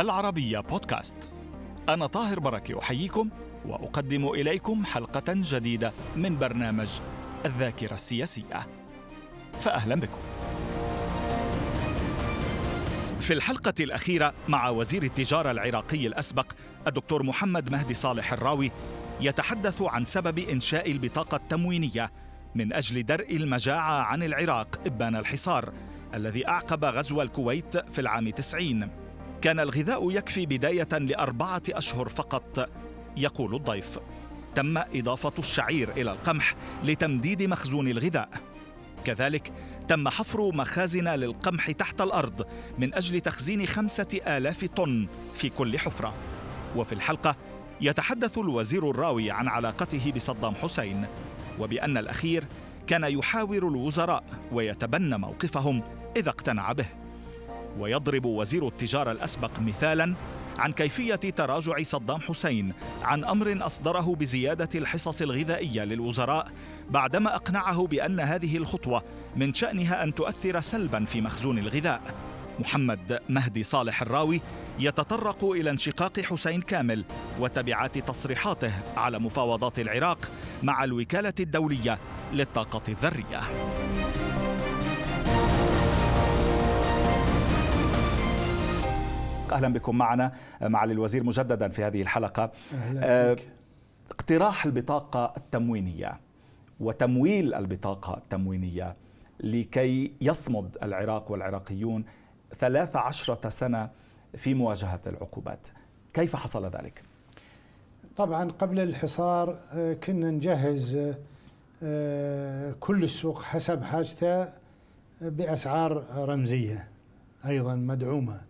العربية بودكاست. أنا طاهر بركة أحييكم وأقدم إليكم حلقة جديدة من برنامج الذاكرة السياسية. فأهلا بكم. في الحلقة الأخيرة مع وزير التجارة العراقي الأسبق الدكتور محمد مهدي صالح الراوي يتحدث عن سبب إنشاء البطاقة التموينية من أجل درء المجاعة عن العراق إبان الحصار الذي أعقب غزو الكويت في العام 90 كان الغذاء يكفي بداية لأربعة أشهر فقط يقول الضيف. تم إضافة الشعير إلى القمح لتمديد مخزون الغذاء. كذلك تم حفر مخازن للقمح تحت الأرض من أجل تخزين خمسة آلاف طن في كل حفرة. وفي الحلقة يتحدث الوزير الراوي عن علاقته بصدام حسين وبأن الأخير كان يحاور الوزراء ويتبنى موقفهم إذا اقتنع به. ويضرب وزير التجارة الأسبق مثالا عن كيفية تراجع صدام حسين عن أمر أصدره بزيادة الحصص الغذائية للوزراء بعدما أقنعه بأن هذه الخطوة من شأنها أن تؤثر سلبا في مخزون الغذاء. محمد مهدي صالح الراوي يتطرق إلى انشقاق حسين كامل وتبعات تصريحاته على مفاوضات العراق مع الوكالة الدولية للطاقة الذرية أهلا بكم معنا معالي الوزير مجددا في هذه الحلقة أهلا آه، بك. اقتراح البطاقة التموينية وتمويل البطاقة التموينية لكي يصمد العراق والعراقيون ثلاث عشرة سنة في مواجهة العقوبات كيف حصل ذلك؟ طبعا قبل الحصار آه، كنا نجهز آه، كل السوق حسب حاجته بأسعار رمزية أيضا مدعومة آه،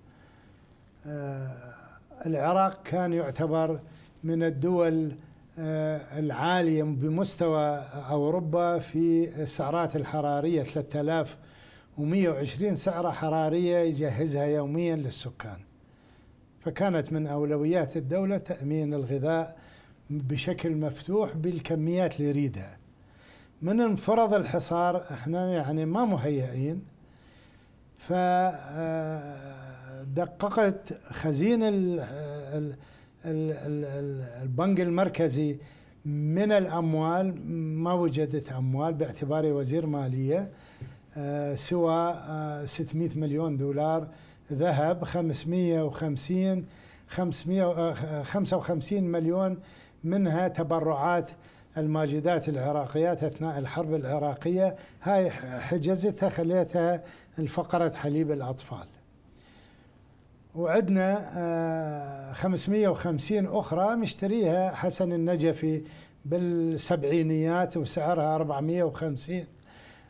العراق كان يعتبر من الدول آه، العالية بمستوى أوروبا في السعرات الحرارية 3120 سعرة حرارية يجهزها يوميا للسكان. فكانت من أولويات الدولة تأمين الغذاء بشكل مفتوح بالكميات اللي يريدها. من انفرض الحصار إحنا يعني ما مهيئين فدققت خزين ال- ال- البنك المركزي من الأموال ما وجدت أموال باعتباري وزير مالية آه، سوى آه، 600 مليون دولار ذهب 550 555 مليون منها تبرعات الماجدات العراقيات أثناء الحرب العراقية هاي حجزتها خليتها الفقره حليب الأطفال. وعندنا آه، 550 أخرى مشتريها حسن النجفي بالسبعينيات وسعرها 450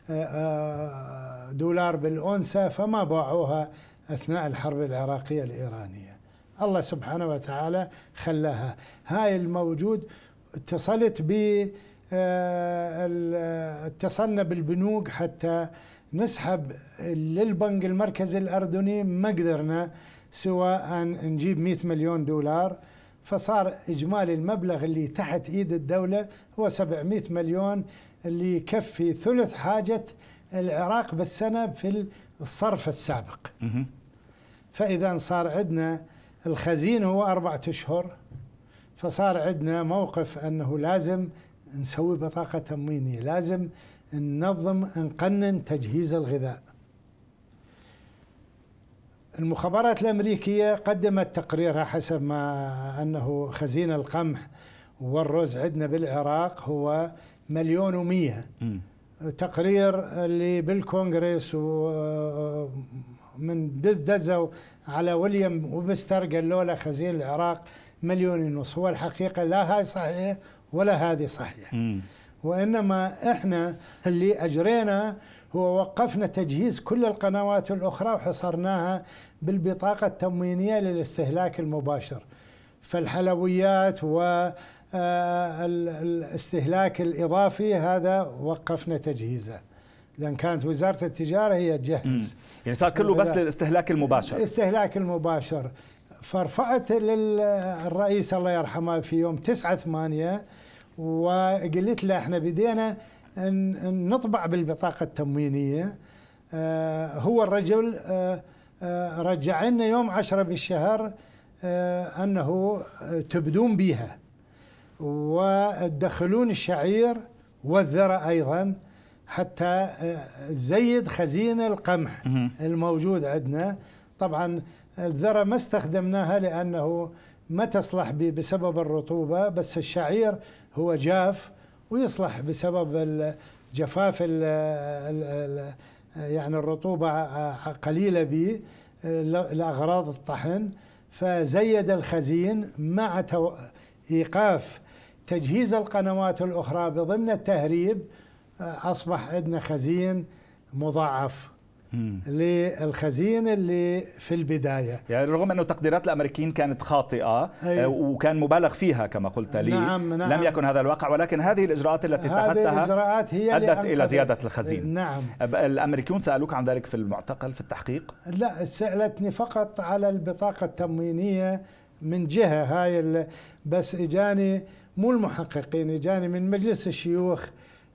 آه، دولار بالأنثى فما باعوها أثناء الحرب العراقية الإيرانية. الله سبحانه وتعالى خلاها. هاي الموجود اتصلت ب آه، اتصلنا بالبنوك حتى نسحب للبنك المركزي الأردني ما قدرنا سوى أن نجيب 100 مليون دولار فصار إجمالي المبلغ اللي تحت إيد الدولة هو 700 مليون اللي يكفي ثلث حاجة العراق بالسنة في الصرف السابق. فإذا صار عندنا الخزين هو أربعة أشهر فصار عندنا موقف أنه لازم نسوي بطاقة تموينية لازم ننظم نقنن تجهيز الغذاء المخابرات الأمريكية قدمت تقريرها حسب ما أنه خزين القمح والرز عندنا بالعراق هو مليون ومية مم. تقرير اللي بالكونغرس ومن دز دزوا على ويليام وبستر قالوا له خزين العراق مليون ونص هو الحقيقة لا هاي صحيح ولا هذه صحيح مم. وإنما إحنا اللي أجرينا هو وقفنا تجهيز كل القنوات الأخرى وحصرناها بالبطاقة التموينية للاستهلاك المباشر. فالحلويات والاستهلاك الإضافي هذا وقفنا تجهيزه. لأن كانت وزارة التجارة هي. تجهز يعني صار كله بس. للاستهلاك المباشر. الاستهلاك المباشر. فرفعت للرئيس الله يرحمه في يوم 9 8 وقلت له إحنا بدينا إن نطبع بالبطاقة التموينية. آه، هو الرجل آه، آه، رجع لنا يوم 10 بالشهر أنه تبدون بها وتدخلون الشعير والذرة أيضا حتى تزيد خزين القمح الموجود عندنا. طبعا الذرة ما استخدمناها لأنه ما تصلح بسبب الرطوبة بس الشعير هو جاف. ويصلح بسبب جفاف يعني الرطوبة قليلة به لأغراض الطحن فزيد الخزين مع إيقاف تجهيز القنوات الأخرى بضمن التهريب أصبح عندنا خزين مضاعف. للخزين اللي في البداية. يعني رغم أنه تقديرات الأمريكيين كانت خاطئة أي. آه، وكان مبالغ فيها كما قلت لي. نعم نعم. لم يكن هذا الواقع ولكن هذه الإجراءات التي اتخذتها الإجراءات هي أدت إلى زيادة الخزين نعم. الأمريكيون سألوك عن ذلك في المعتقل في التحقيق؟ لا سألتني فقط على البطاقة التموينية من جهة هاي بس إجاني مو المحققين إجاني من مجلس الشيوخ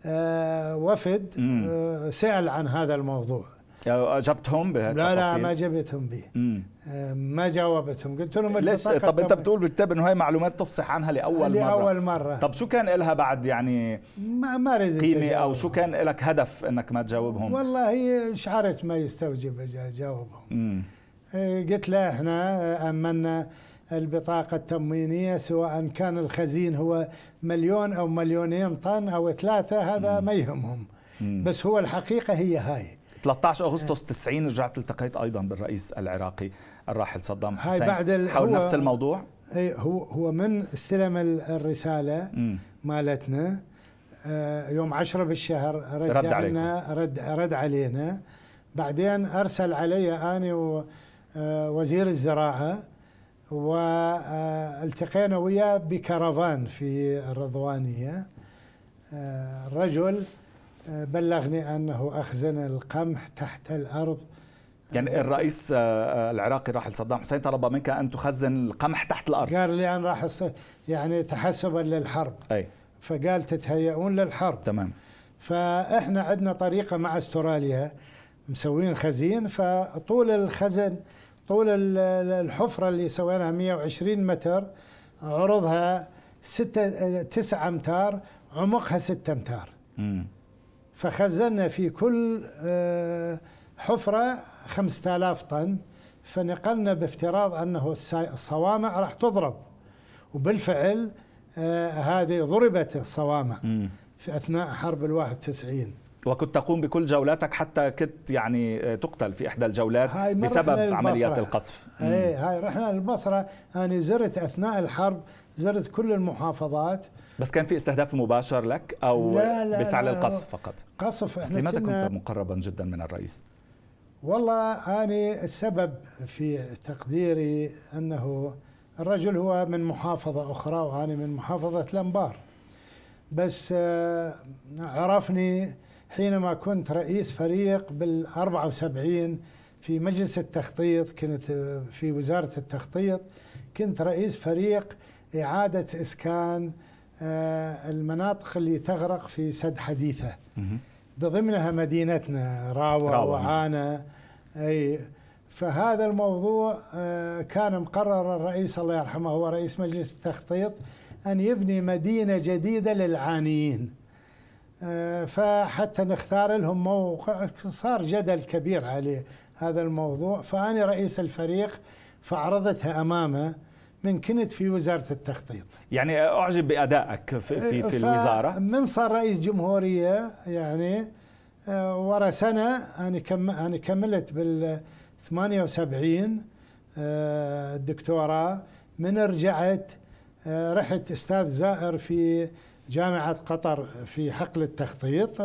آه وفد آه سأل عن هذا الموضوع. أجبتهم بهالتفاصيل لا لا ما جبتهم به آه، ما جاوبتهم. قلت لهم ليش؟ طب أنت بتقول بالكتاب إنه هي معلومات تفصح عنها لأول مره لأول مرة. طب شو كان لها بعد يعني ما ما قيمة أو شو كان لك هدف إنك ما تجاوبهم؟ والله هي شعرت ما يستوجب أجاوبهم. آه، قلت له إحنا أمنا البطاقة التموينية سواء كان الخزين هو مليون أو مليونين طن أو ثلاثة هذا ما يهمهم. بس هو الحقيقة هي هاي. 13 أغسطس 90 رجعت التقيت أيضا بالرئيس العراقي الراحل صدام حسين. هاي بعد حول نفس الموضوع؟ اي هو هو من استلم الرسالة م. مالتنا. آه، يوم 10 بالشهر رد علينا رد رد علينا. بعدين أرسل علي ووزير آه، الزراعة والتقينا وياه بكرفان في الرضوانية. آه، الرجل بلغني أنه أخزن القمح تحت الأرض. يعني الرئيس آه، آه، العراقي راحل صدام حسين طلب منك أن تخزن القمح تحت الأرض. قال لي أنا راح يعني تحسبا للحرب. أي. فقال تتهيئون للحرب. تمام. فإحنا عندنا طريقة مع أستراليا مسوين خزين فطول الخزن طول الحفرة اللي سويناها 120 متر عرضها ستة تسعة أمتار عمقها ستة أمتار. فخزنا في كل آه، حفرة خمسة آلاف طن فنقلنا بافتراض أنه الصوامع راح تضرب. وبالفعل آه، هذه ضربت الصوامع في أثناء حرب الواحد وتسعين وكنت تقوم بكل جولاتك حتى كنت يعني آه، تقتل في إحدى الجولات بسبب عمليات القصف. اي هاي رحنا للبصرة أنا زرت أثناء الحرب زرت كل المحافظات. بس كان في استهداف مباشر لك أو لا لا بفعل لا. القصف فقط. قصف إحنا لماذا كنت مقربا جدا من الرئيس؟ والله أنا السبب في تقديري أنه الرجل هو من محافظة أخرى وأنا من محافظة الأنبار بس آه، عرفني حينما كنت رئيس فريق بال 74 في مجلس التخطيط كنت في وزارة التخطيط كنت رئيس فريق إعادة إسكان آه، المناطق اللي تغرق في سد حديثة. بضمنها مدينتنا راوة, راوة. وعانة. أي فهذا الموضوع آه، كان مقرر الرئيس الله يرحمه هو رئيس مجلس التخطيط أن يبني مدينة جديدة للعانيين. آه، فحتى نختار لهم موقع صار جدل كبير عليه هذا الموضوع. فأنا رئيس الفريق فعرضتها أمامه. من كنت في وزارة التخطيط. يعني أعجب بأدائك في, في, في الوزارة. من صار رئيس جمهورية يعني آه، ورا سنة أنا كم أنا كملت بال 78 آه، الدكتوراه. من رجعت آه، رحت أستاذ زائر في جامعة قطر في حقل التخطيط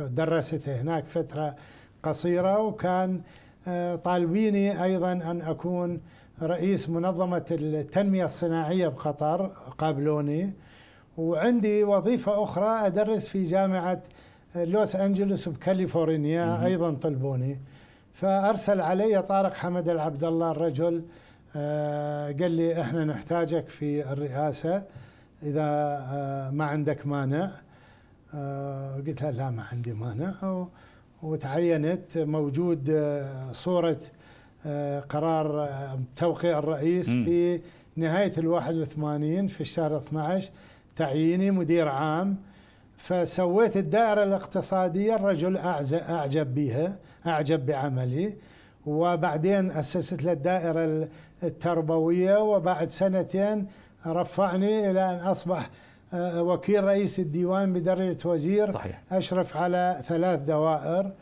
درست هناك فترة قصيرة وكان طالبيني أيضا أن أكون رئيس منظمة التنمية الصناعية بقطر قابلوني وعندي وظيفة أخرى أدرس في جامعة لوس أنجلوس بكاليفورنيا أيضا طلبوني. فأرسل علي طارق حمد العبد الله الرجل آه، قال لي إحنا نحتاجك في الرئاسة إذا آه، ما عندك مانع. آه، قلت له لا ما عندي مانع. وتعينت موجود صورة قرار آه، توقيع الرئيس مم. في نهاية الواحد وثمانين في الشهر 12 تعييني مدير عام. فسويت الدائرة الاقتصادية الرجل أعجب بها أعجب بعملي. وبعدين أسست له الدائرة التربوية. وبعد سنتين رفعني إلى أن أصبح آه، وكيل رئيس الديوان بدرجة وزير صحيح. أشرف على ثلاث دوائر.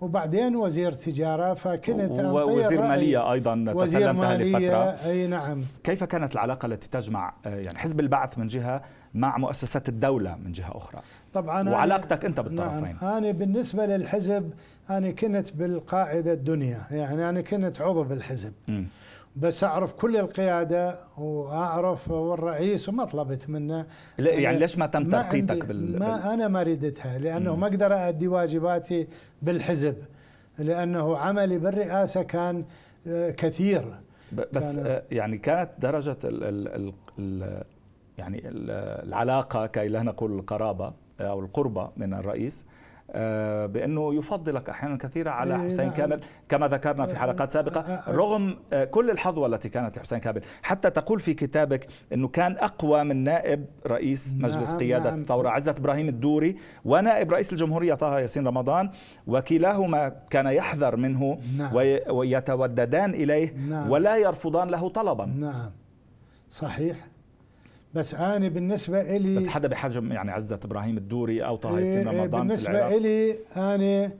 وبعدين وزير تجارة فكنت ووزير. مالية أيضا وزير تسلمتها مالية لفترة أي نعم. كيف كانت العلاقة التي تجمع آه، يعني حزب البعث من جهة مع مؤسسات الدولة من جهة أخرى؟ طبعا وعلاقتك أنت بالطرفين. نعم أنا بالنسبة للحزب أنا كنت بالقاعدة الدنيا يعني أنا كنت عضو بالحزب. مم. بس أعرف كل القيادة وأعرف والرئيس وما طلبت منه لا، يعني ليش ما تم ترقيتك بال... ما أنا ما ردتها لأنه مم. ما أقدر أؤدي واجباتي بالحزب لأنه عملي بالرئاسة كان آه، كثير بس كان- آه، يعني كانت درجة ال ال ال ال يعني ال- العلاقة كي لا نقول القرابة أو القربة من الرئيس آه، بأنه يفضلك أحيانا كثيرة على حسين نعم. كامل كما ذكرنا في حلقات سابقة آه، آه. رغم كل الحظوة التي كانت لحسين كامل حتى تقول في كتابك أنه كان أقوى من نائب رئيس مجلس نعم، قيادة نعم. الثورة عزت إبراهيم الدوري ونائب رئيس الجمهورية طه ياسين رمضان وكلاهما كان يحذر منه. وي- ويتوددان نعم. ولا يرفضان له طلبا نعم صحيح بس أنا بالنسبة إلي بس حدا بحجم يعني عزت إبراهيم الدوري أو طه ياسين إيه، رمضان في بالنسبة العراق؟ إلي أنا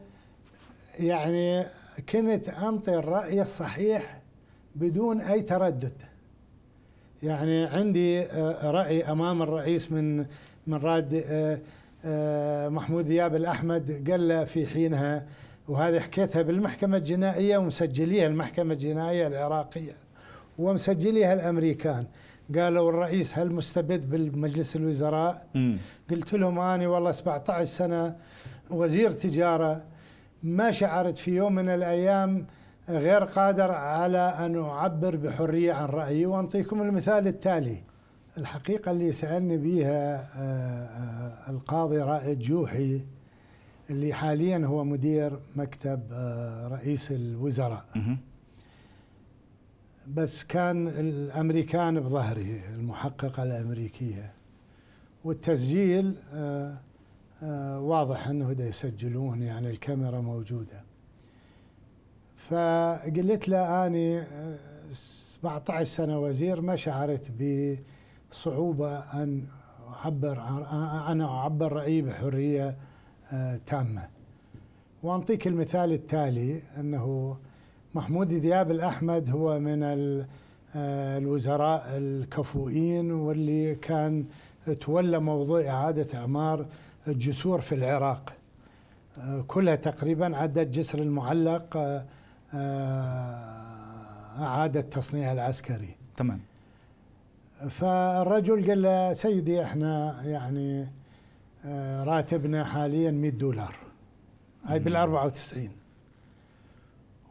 يعني كنت أنطي الرأي الصحيح بدون أي تردد. يعني عندي آه، رأي أمام الرئيس من من راد آه، آه، محمود دياب الأحمد قال له في حينها وهذه حكيتها بالمحكمة الجنائية ومسجليها المحكمة الجنائية العراقية ومسجليها الأمريكان. قالوا الرئيس هل مستبد بالمجلس الوزراء مم. قلت لهم أنا والله 17 سنة وزير تجارة ما شعرت في يوم من الأيام غير قادر على أن أعبر بحرية عن رأيي وأنطيكم المثال التالي الحقيقة اللي سألني بها آه، آه، القاضي رائد جوحي اللي حاليا هو مدير مكتب آه، رئيس الوزراء. بس كان الأمريكان بظهري المحققة الأمريكية. والتسجيل آه، آه، واضح أنه دا يسجلون يعني الكاميرا موجودة. فقلت له اني آه، 17 سنة وزير ما شعرت بصعوبة أن أعبر أنا أعبر رأيي بحرية آه، تامة. وأنطيك المثال التالي أنه محمود دياب الأحمد هو من آه، الوزراء الكفؤين واللي كان تولى موضوع إعادة إعمار الجسور في العراق. آه، كلها تقريبا عدد جسر المعلق آه، آه، أعاد التصنيع العسكري. تمام. فالرجل قال له سيدي إحنا يعني راتبنا حاليا 100 دولار. هاي بال 94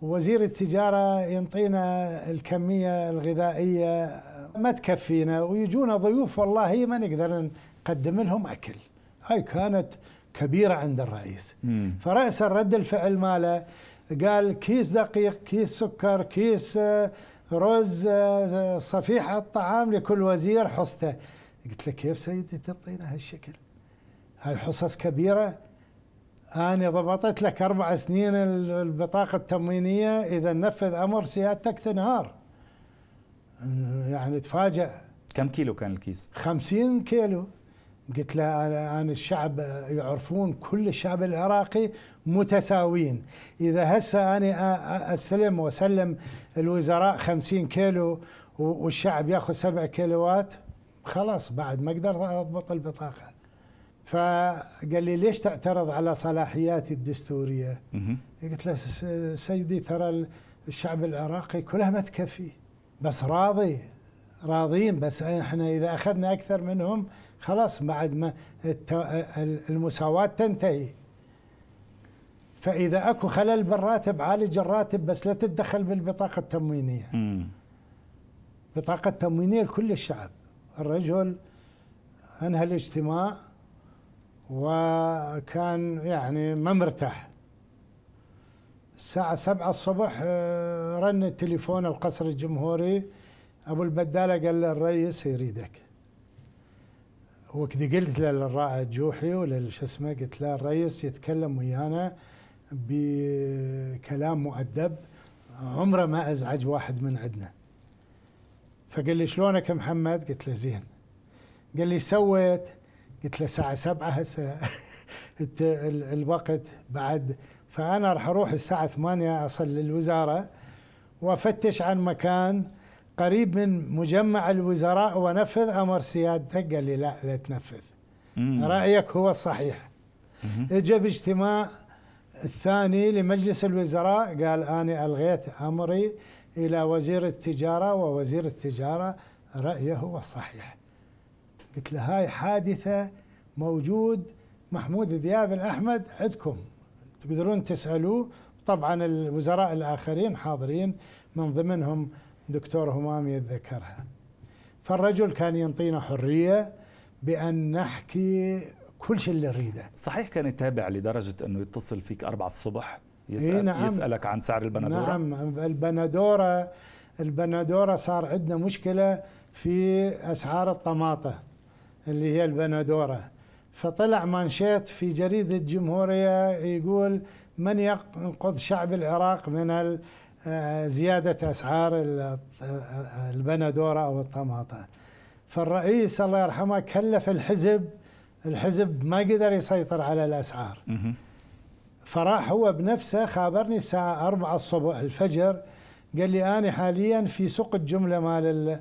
وزير التجارة ينطينا الكمية الغذائية ما تكفينا ويجونا ضيوف والله ما نقدر نقدم لهم أكل. هاي كانت كبيرة عند الرئيس. مم. فرأس رد الفعل ماله قال كيس دقيق كيس سكر كيس آه، رز آه، صفيحة طعام لكل وزير حصته. قلت له كيف سيدي تعطينا هالشكل؟ هاي حصص كبيرة أنا ضبطت لك أربع سنين ال- البطاقة التموينية إذا نفذ أمر سيادتك تنهار. يعني تفاجأ. كم كيلو كان الكيس؟ خمسين كيلو. قلت له أنا, أنا الشعب يعرفون كل الشعب العراقي متساويين. إذا هسه أنا أستلم وأسلم الوزراء خمسين كيلو والشعب ياخذ سبع كيلوات خلاص بعد ما أقدر أضبط البطاقة. فقال لي ليش تعترض على صلاحياتي الدستورية؟ مهم. قلت له سيدي ترى الشعب العراقي كلها ما تكفي. بس راضي راضين بس إحنا إذا أخذنا أكثر منهم خلاص بعد ما المساواة تنتهي. فإذا أكو خلل بالراتب عالج الراتب بس لا تتدخل بالبطاقة التموينية. مم. بطاقة تموينية لكل الشعب. الرجل أنهى الاجتماع وكان يعني ما مرتاح. الساعة سبعة الصبح آه، رن التليفون القصر الجمهوري. أبو البدالة قال له الرئيس يريدك. وكذا قلت للرائد جوحي وللش اسمه قلت له الرئيس يتكلم ويانا بكلام مؤدب. عمره ما أزعج واحد من عندنا. فقال لي شلونك محمد؟ قلت له زين. قال لي سويت؟ قلت له الساعة سبعة هسه الوقت بعد. فأنا راح أروح الساعة ثمانية أصل للوزارة وأفتش عن مكان قريب من مجمع الوزراء ونفذ أمر سيادتك قال لي لا لا تنفذ. رأيك هو الصحيح. اجى باجتماع الثاني لمجلس الوزراء قال أنا ألغيت أمري إلى وزير التجارة ووزير التجارة رأيه هو الصحيح. قلت له هاي حادثة موجود محمود ذياب الأحمد عندكم. تقدرون تسألوه. طبعا الوزراء الآخرين حاضرين من ضمنهم دكتور همام يتذكرها. فالرجل كان ينطينا حرية بأن نحكي كل شيء اللي نريده. صحيح كان يتابع لدرجة أنه يتصل فيك أربعة الصبح يسأل إيه نعم. يسألك عن سعر البندورة؟ نعم. البندورة البندورة صار عندنا مشكلة في أسعار الطماطة. اللي هي البندورة فطلع مانشيت في جريدة الجمهورية يقول من ينقذ شعب العراق من زيادة أسعار البندورة أو الطماطة. فالرئيس الله يرحمه كلف الحزب الحزب ما قدر يسيطر على الأسعار. فراح هو بنفسه خابرني الساعة أربعة الصبح الفجر قال لي أنا حاليا في سوق الجملة مال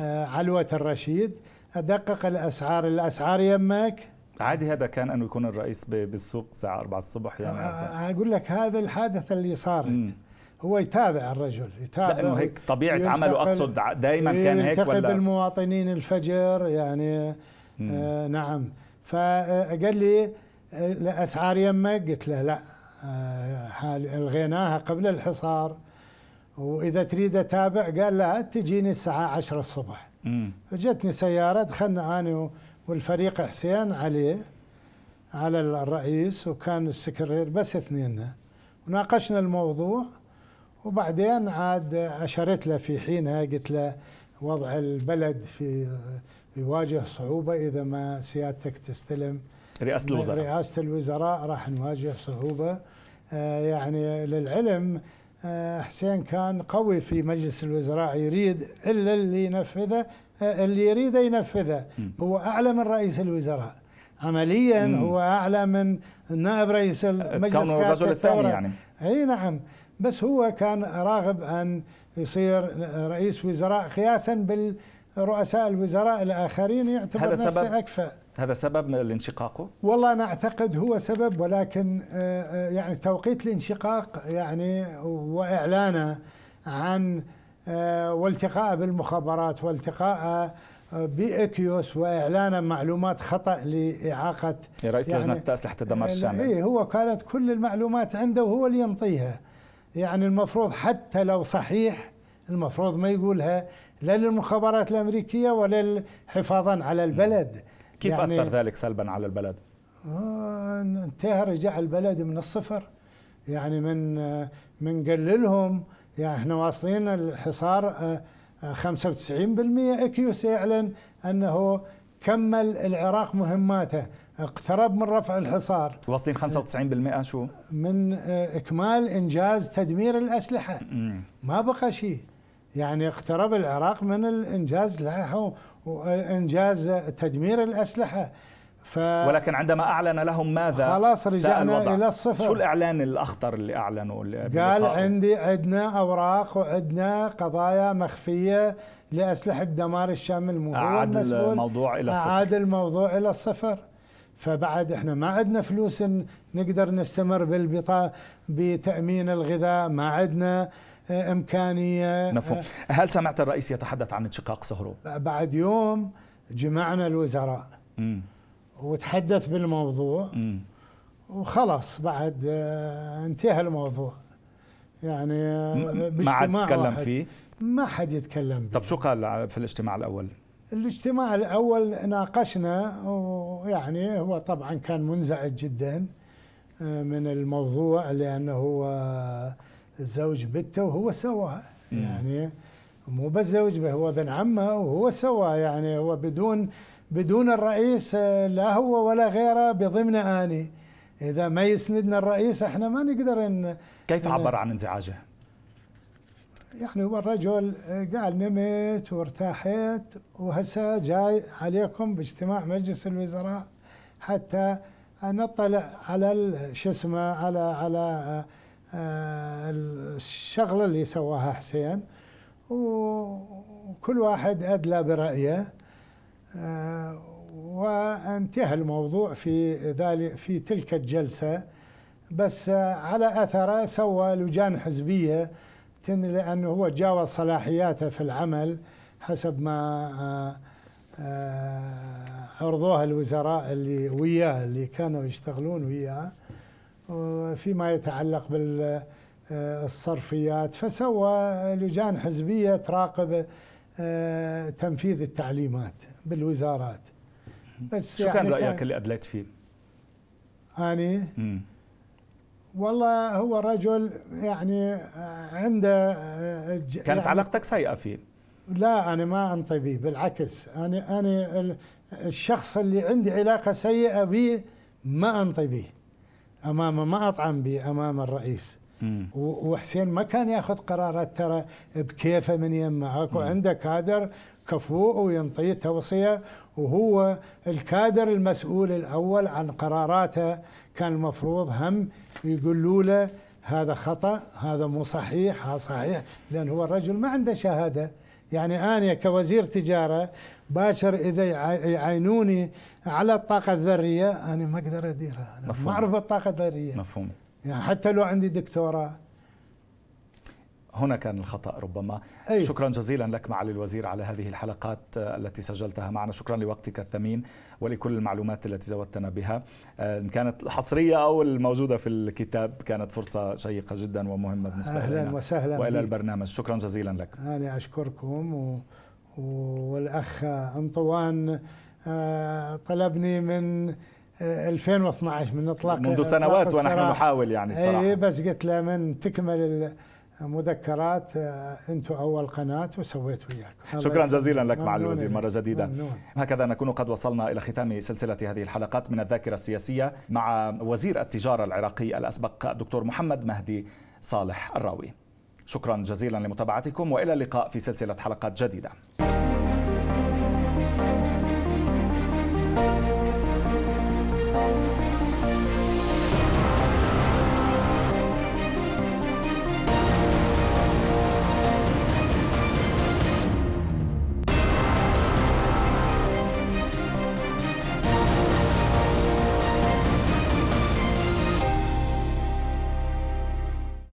آه، علوة الرشيد. أدقق الأسعار الأسعار يمك؟ عادي هذا كان أنه يكون الرئيس بالسوق الساعة 4 الصبح يعني. أقول لك هذا الحادثة اللي صارت هو يتابع الرجل يتابع لأنه هيك طبيعة عمله أقصد دائما كان هيك ولا؟ بالمواطنين الفجر يعني آه نعم. فقال لي الأسعار يمك؟ قلت له لا آه ألغيناها قبل الحصار. وإذا تريد أتابع قال لا تجيني الساعة 10 الصبح. فجتني سيارة دخلنا أنا والفريق حسين عليه على الرئيس وكان السكرتير بس اثنيننا وناقشنا الموضوع وبعدين عاد أشرت له في حينها قلت له وضع البلد في يواجه صعوبة إذا ما سيادتك تستلم. رئاسة الوزراء. رئاسة الوزراء راح نواجه صعوبة. آه يعني للعلم حسين كان قوي في مجلس الوزراء يريد إلا اللي ينفذه آه اللي يريده ينفذه. هو أعلى من رئيس الوزراء. عمليا مم. هو أعلى من نائب رئيس المجلس كونه الرجل الثاني يعني. أي نعم. بس هو كان راغب أن يصير رئيس وزراء قياسا بالرؤساء الوزراء الآخرين يعتبر نفسه أكفأ. هذا سبب من الانشقاق؟ والله أنا أعتقد هو سبب ولكن آه، آه، يعني توقيت الانشقاق يعني وإعلانه عن آه، والتقاء بالمخابرات والتقاء بإكيوس وإعلان معلومات خطأ لإعاقة رئيس يعني لجنة أسلحة الدمار الشامل إيه هو كانت كل المعلومات عنده وهو اللي ينطيها. يعني المفروض حتى لو صحيح المفروض ما يقولها لا للمخابرات الأمريكية ولا حفاظا على البلد. كيف يعني أثر ذلك سلبا على البلد؟ آه انتهى رجع البلد من الصفر. يعني من آه من قللهم يعني إحنا واصلين الحصار آه 95% اكيوس يعلن أنه كمل العراق مهماته. اقترب من رفع الحصار. واصلين 95% شو؟ من آه، إكمال إنجاز تدمير الأسلحة. ما بقى شيء. يعني اقترب العراق من الإنجاز وإنجاز تدمير الأسلحة. ف ولكن عندما أعلن لهم ماذا خلاص رجعنا إلى الصفر. شو الإعلان الأخطر اللي اعلنوا اللي قال عندي عندنا أوراق وعندنا قضايا مخفية لأسلحة دمار الشامل مو أعاد الموضوع إلى الصفر. أعاد الموضوع إلى الصفر. فبعد إحنا ما عندنا فلوس نقدر نستمر بالبطاقة بتأمين الغذاء ما عندنا إمكانية مفهوم آه، هل سمعت الرئيس يتحدث عن انشقاق صهرو؟ بعد يوم جمعنا الوزراء م. وتحدث بالموضوع م. وخلاص بعد آه، انتهى الموضوع يعني ما عاد تكلم فيه؟ ما حد يتكلم فيه طب شو قال في الاجتماع الأول؟ الاجتماع الأول ناقشنا ويعني هو طبعا كان منزعج جدا من الموضوع لأنه هو الزوج بنته وهو سواها يعني مو بس زوج به هو ابن عمه وهو سوى يعني هو بدون بدون الرئيس لا هو ولا غيره بضمن آني. إذا ما يسندنا الرئيس إحنا ما نقدر ان كيف عبر عن انزعاجه؟ يعني هو الرجل قال نمت وارتاحت وهسه جاي عليكم باجتماع مجلس الوزراء حتى نطلع على شو اسمه على على آه، الشغلة اللي سواها حسين وكل واحد أدلى برأيه. آه، وانتهى الموضوع في ذلك في تلك الجلسة. بس على اثره سوى لجان حزبية لأنه هو جاوز صلاحياته في العمل حسب ما آه، عرضوها الوزراء اللي وياه اللي كانوا يشتغلون وياه. فيما يتعلق بالصرفيات فسوى لجان حزبية تراقب آه، تنفيذ التعليمات بالوزارات. بس شو يعني كان رأيك اللي أدليت فيه؟ أني؟ والله هو رجل يعني عنده آه، كانت يعني علاقتك سيئة فيه؟ لا أنا ما أنطي به بالعكس. أنا أنا الشخص اللي عندي علاقة سيئة به ما أنطي به أمام ما اطعم به امام الرئيس وحسين ما كان ياخذ قرارات ترى بكيفه من يمه. أكو عنده كادر كفوء وينطيه توصية وهو الكادر المسؤول الأول عن قراراته. كان المفروض هم يقولوا له هذا خطأ هذا مو صحيح هذا صحيح لأن هو الرجل ما عنده شهادة. يعني أنا كوزير تجارة باشر إذا يعينوني على الطاقة الذرية أنا ما أقدر أديرها. أنا ما أعرف الطاقة الذرية. مفهوم. يعني حتى لو عندي دكتوراه هنا كان الخطأ ربما. أي. شكرا جزيلا لك معالي الوزير على هذه الحلقات التي سجلتها معنا. شكرا لوقتك الثمين ولكل المعلومات التي زودتنا بها. إن كانت الحصرية أو الموجودة في الكتاب كانت فرصة شيقة جدا ومهمة بالنسبة أهلا لنا وسهلا وإلى بي. البرنامج. شكرا جزيلا لك. أنا أشكركم و... والأخ أنطوان آه، طلبني من 2012 من إطلاق منذ سنوات ونحن نحاول يعني صراحة اي بس قلت له من تكمل المذكرات آه، أنتم اول قناة وسويت وياكم شكرا جزيلا لك مع الوزير مرة جديدة. ممنون. هكذا نكون قد وصلنا إلى ختام سلسلة هذه الحلقات من الذاكرة السياسية مع وزير التجارة العراقي الأسبق الدكتور محمد مهدي صالح الراوي. شكرا جزيلا لمتابعتكم وإلى اللقاء في سلسلة حلقات جديدة.